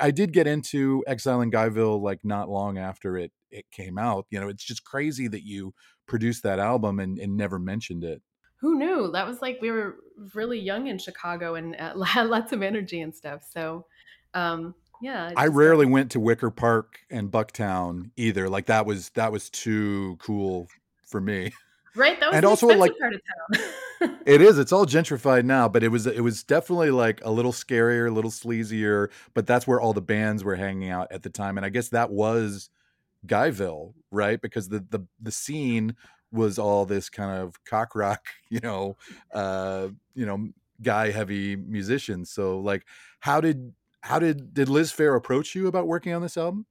I did get into Exile in Guyville like not long after it it came out. You know, it's just crazy that you produced that album and, and never mentioned it. Who knew? That was like we were really young in Chicago and uh, had lots of energy and stuff. So, um, yeah. I rarely went to Wicker Park and Bucktown either. Like that was that was too cool for me. Right. That was and also like part of town. it is. It's all gentrified now, but it was it was definitely like a little scarier, a little sleazier. But that's where all the bands were hanging out at the time, and I guess that was Guyville, right? Because the the the scene was all this kind of cock rock, you know, uh, you know, guy heavy musicians. So like, how did how did did Liz Phair approach you about working on this album?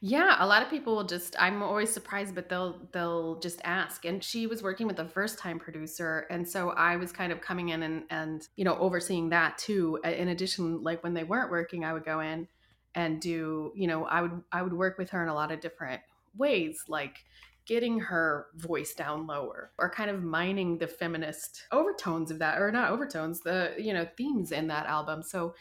Yeah, a lot of people will just I'm always surprised but they'll they'll just ask. And she was working with a first time producer and so I was kind of coming in and and you know overseeing that too. In addition like when they weren't working I would go in and do, you know, I would I would work with her in a lot of different ways like getting her voice down lower or kind of mining the feminist overtones of that or not overtones the you know themes in that album so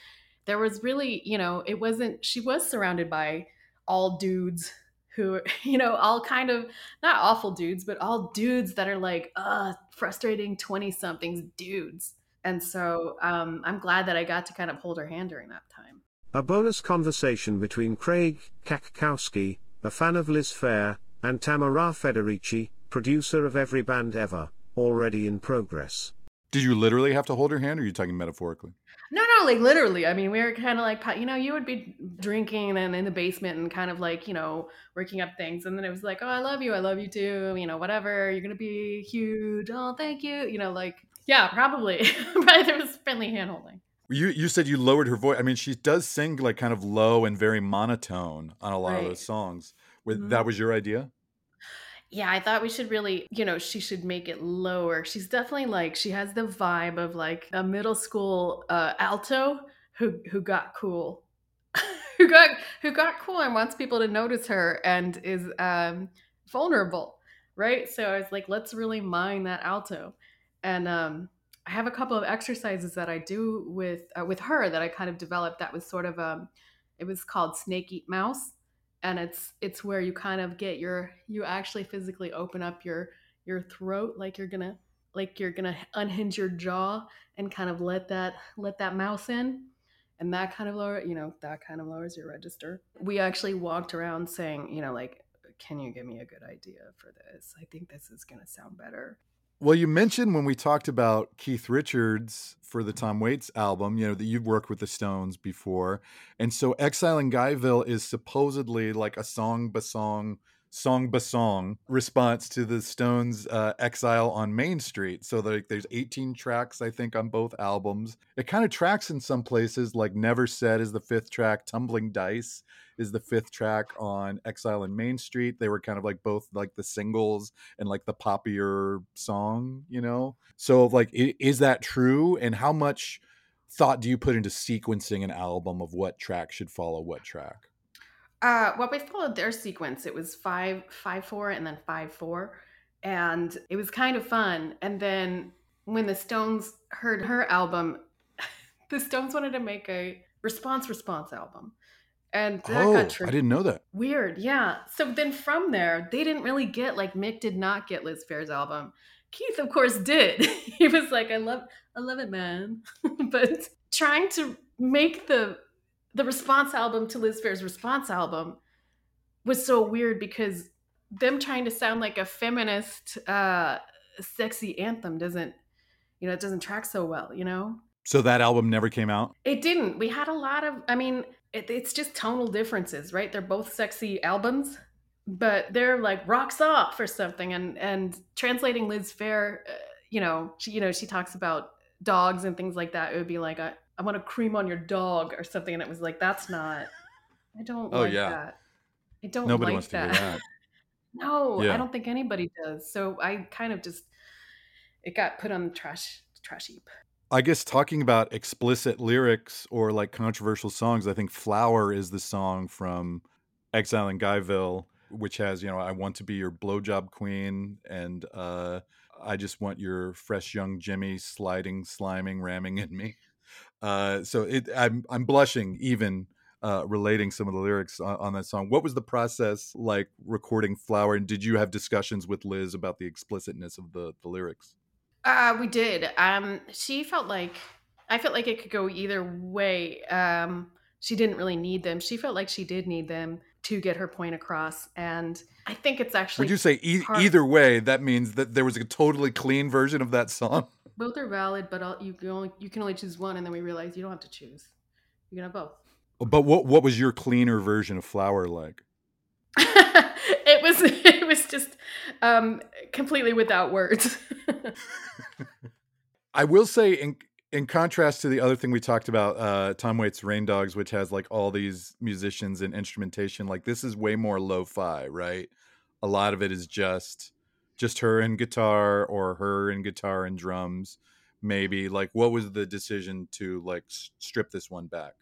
there was really you know it wasn't she was surrounded by all dudes who you know all kind of not awful dudes but all dudes that are like uh frustrating 20 somethings dudes. And so um, i'm glad that i got to kind of hold her hand during that time. A bonus conversation between craig cackowski a fan of liz phair and tamara federici producer of every band ever already in progress. Did you literally have to hold her hand or are you talking metaphorically no, no, like literally. I mean, we were kind of like, you know, you would be drinking and in the basement and kind of like, you know, working up things. And then it was like, oh, I love you. I love you too. You know, whatever. You're going to be huge. Oh, thank you. You know, like, yeah, probably. probably there was friendly hand holding. You you said you lowered her voice. I mean, she does sing like kind of low and very monotone on a lot right. of those songs. With mm-hmm. that was your idea? Yeah, I thought we should really, you know, she should make it lower. She's definitely like she has the vibe of like a middle school uh, alto who who got cool, who got who got cool and wants people to notice her and is um, vulnerable, right? So I was like, let's really mine that alto, and um, I have a couple of exercises that I do with uh, with her that I kind of developed. That was sort of um, it was called snake eat mouse and it's it's where you kind of get your you actually physically open up your your throat like you're gonna like you're gonna unhinge your jaw and kind of let that let that mouse in. And that kind of lower you know that kind of lowers your register. We actually walked around saying you know like can you give me a good idea for this? I think this is gonna sound better well, you mentioned when we talked about Keith Richards for the Tom Waits album, you know, that you've worked with the Stones before. And so Exile in Guyville is supposedly like a song by song, song by song response to the Stones' uh, Exile on Main Street. So like there's 18 tracks, I think, on both albums. It kind of tracks in some places, like Never Said is the fifth track, Tumbling Dice is the fifth track on Exile on Main Street. They were kind of like both like the singles and like the poppier song, you know? So like is that true and how much thought do you put into sequencing an album of what track should follow what track? Uh, well, we followed their sequence. It was five, five, four, and then five, four, and it was kind of fun. And then when the Stones heard her album, the Stones wanted to make a response response album, and that oh, got tricky. I didn't know that. Weird, yeah. So then from there, they didn't really get like Mick did not get Liz Phair's album. Keith, of course, did. he was like, "I love, I love it, man," but trying to make the the response album to Liz Phair's response album was so weird because them trying to sound like a feminist, uh, sexy anthem doesn't, you know, it doesn't track so well, you know. So that album never came out. It didn't. We had a lot of. I mean, it, it's just tonal differences, right? They're both sexy albums, but they're like rocks off or something. And and translating Liz Phair uh, you know, she you know she talks about dogs and things like that. It would be like I, I want to cream on your dog or something, and it was like that's not. I don't oh, like yeah. that. I don't Nobody like wants that. To hear that. no, yeah. I don't think anybody does. So I kind of just it got put on the trash trash heap. I guess talking about explicit lyrics or like controversial songs, I think Flower is the song from Exile in Guyville, which has, you know, I want to be your blowjob queen and uh, I just want your fresh young Jimmy sliding, sliming, ramming in me. Uh, so it, I'm I'm blushing even uh, relating some of the lyrics on, on, that song. What was the process like recording Flower? And did you have discussions with Liz about the explicitness of the, the lyrics? Uh, we did. Um, she felt like I felt like it could go either way. Um, she didn't really need them. She felt like she did need them to get her point across. And I think it's actually. Would you say e- either way? That means that there was a totally clean version of that song. Both are valid, but I'll, you can only you can only choose one, and then we realize you don't have to choose. You can have both. But what what was your cleaner version of Flower like? it was it was just um, completely without words. I will say, in in contrast to the other thing we talked about, uh, Tom Waits' Rain Dogs, which has like all these musicians and instrumentation, like this is way more lo-fi, right? A lot of it is just just her and guitar or her and guitar and drums maybe like what was the decision to like strip this one back?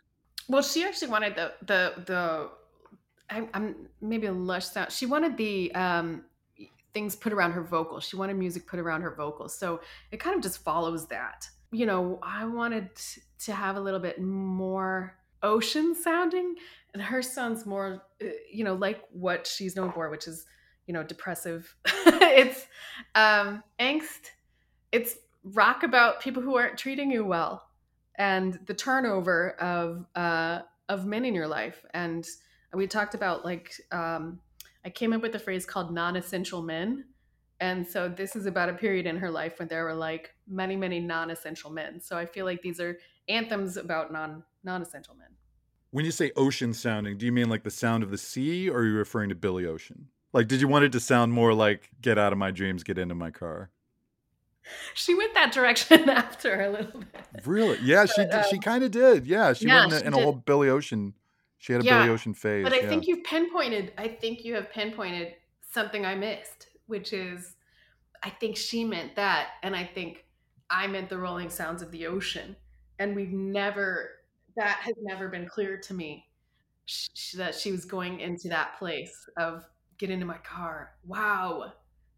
Well she actually wanted the the the I, am maybe a lush sound she wanted the um things put around her vocals she wanted music put around her vocals so it kind of just follows that. You know i wanted to have a little bit more ocean sounding and her sounds more uh, you know like what she's known for which is you know depressive. It's um angst it's rock about people who aren't treating you well and the turnover of uh of men in your life. And we talked about like um i came up with a phrase called non-essential men. And so this is about a period in her life when there were like many many non-essential men. So i feel like these are anthems about non non-essential men. When you say ocean sounding do you mean like the sound of the sea or are you referring to billy ocean like, did you want it to sound more like "Get out of my dreams, get into my car"? She went that direction after a little bit. Really? Yeah, but, she um, she kind of did. Yeah, she yeah, went in, a, in a whole Billy Ocean. She had a yeah, Billy Ocean phase. But I yeah. think you've pinpointed. I think you have pinpointed something I missed, which is, I think she meant that, and I think I meant the rolling sounds of the ocean, and we've never. That has never been clear to me. She, that she was going into that place of get into my car. Wow.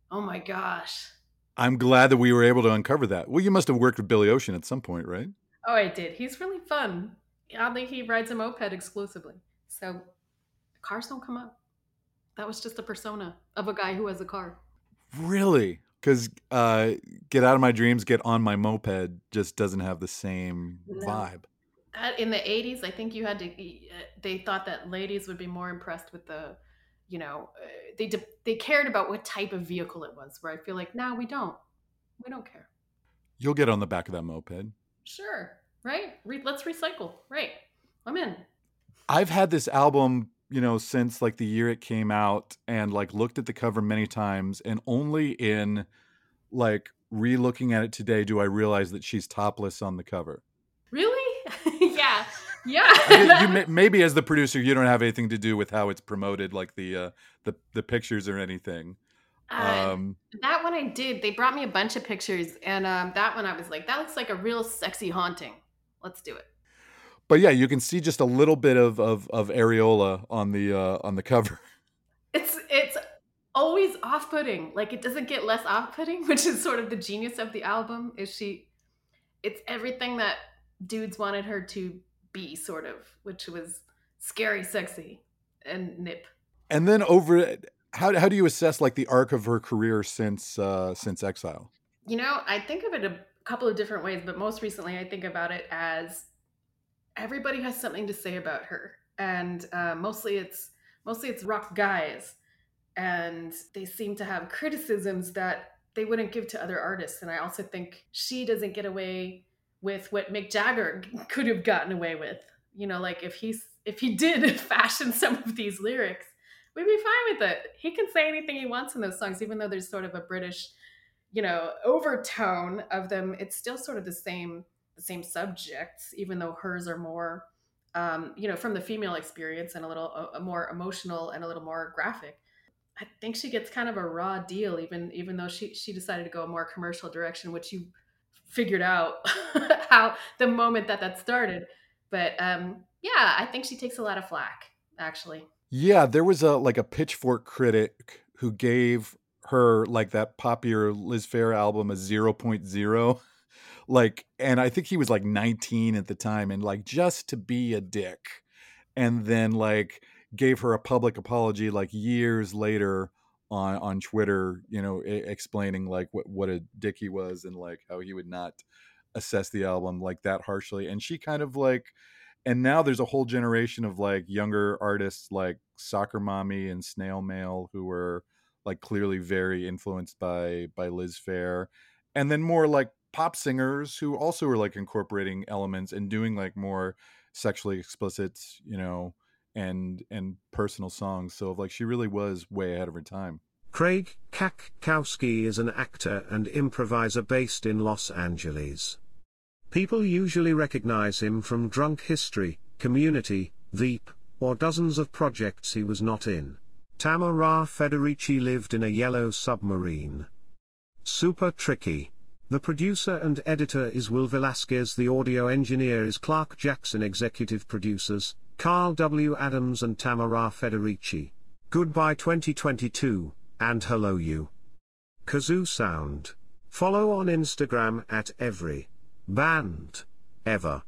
Oh my gosh. I'm glad that we were able to uncover that. Well, you must have worked with Billy Ocean at some point, right? Oh, I did. He's really fun. Oddly, he rides a moped exclusively. So cars don't come up. That was just a persona of a guy who has a car. Really? Because uh, Get Out of My Dreams, Get On My Moped just doesn't have the same no. vibe. in the 80s, I think you had to, they thought that ladies would be more impressed with the you know uh, they de- they cared about what type of vehicle it was where i feel like now we don't. We don't care. You'll get on the back of that moped. Sure. Right? Re- let's recycle. Right. I'm in. I've had this album you know since like the year it came out and like looked at the cover many times and only in like re-looking at it today do i realize that she's topless on the cover yeah mean, you maybe as the producer, you don't have anything to do with how it's promoted, like the uh, the the pictures or anything. Uh, um, that one I did. They brought me a bunch of pictures, and um, that one I was like, that looks like a real sexy haunting. Let's do it. But yeah, you can see just a little bit of of, of areola on the uh, on the cover. It's it's always off-putting. Like it doesn't get less off-putting, which is sort of the genius of the album. Is she? It's everything that dudes wanted her to B sort of, which was scary, sexy, and nip. And then over, how how do you assess like the arc of her career since uh, since Exile? You know, I think of it a couple of different ways, but most recently, I think about it as everybody has something to say about her, and uh, mostly it's mostly it's rock guys, and they seem to have criticisms that they wouldn't give to other artists. And I also think she doesn't get away with what Mick Jagger could have gotten away with. You know, like if he's if he did fashion some of these lyrics, we'd be fine with it. He can say anything he wants in those songs, even though there's sort of a British, you know, overtone of them. It's still sort of the same the same subjects, even though hers are more, um, you know, from the female experience and a little a, a more emotional and a little more graphic. I think she gets kind of a raw deal, even even though she she decided to go a more commercial direction, which you figured out how the moment that that started. But um, yeah, I think she takes a lot of flack, actually. Yeah, there was a like a pitchfork critic who gave her like that popular Liz Phair album a 0.0 like and I think he was like 19 at the time and like just to be a dick and then like gave her a public apology like years later on on Twitter, you know, I- explaining like what what a dick he was and like how he would not assess the album like that harshly. And she kind of like and now there's a whole generation of like younger artists like Soccer Mommy and Snail Mail who were like clearly very influenced by by Liz Phair, And then more like pop singers who also were like incorporating elements and doing like more sexually explicit, you know, and and personal songs. So like she really was way ahead of her time. Craig Cackowski is an actor and improviser based in Los Angeles. People usually recognize him from Drunk History, Community, Veep, or dozens of projects he was not in. Tamara Federici lived in a yellow submarine. Super tricky. The producer and editor is Will Velasquez. The audio engineer is Clark Jackson. Executive producers, Carl W. Adams and Tamara Federici. Goodbye 2022, and hello you. Kazoo Sound. Follow on Instagram at every band ever.